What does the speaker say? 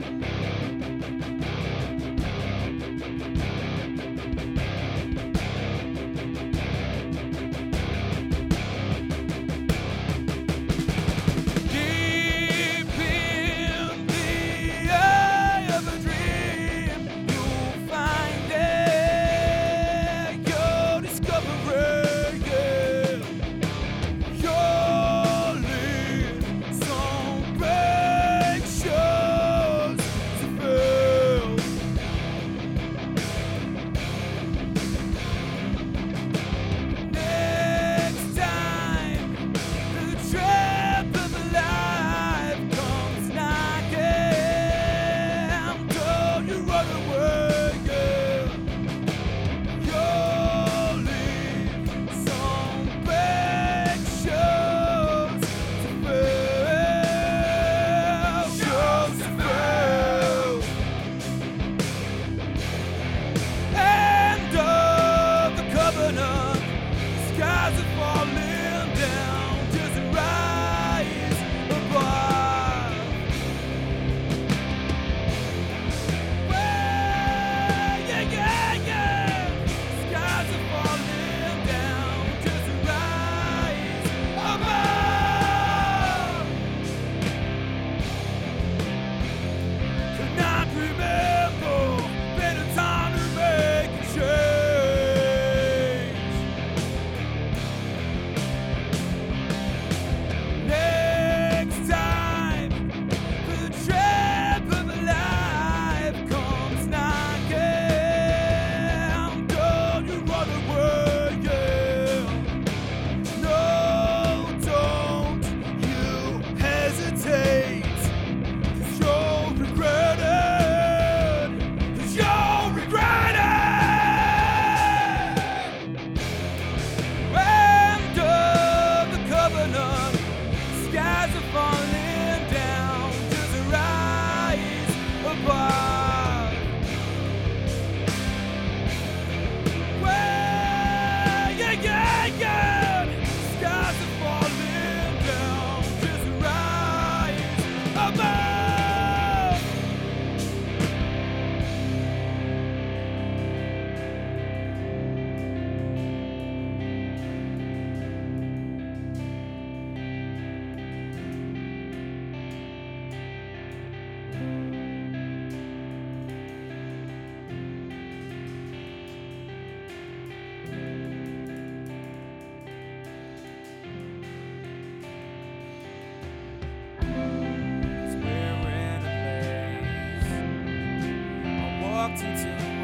Deep falling down, above. mountain to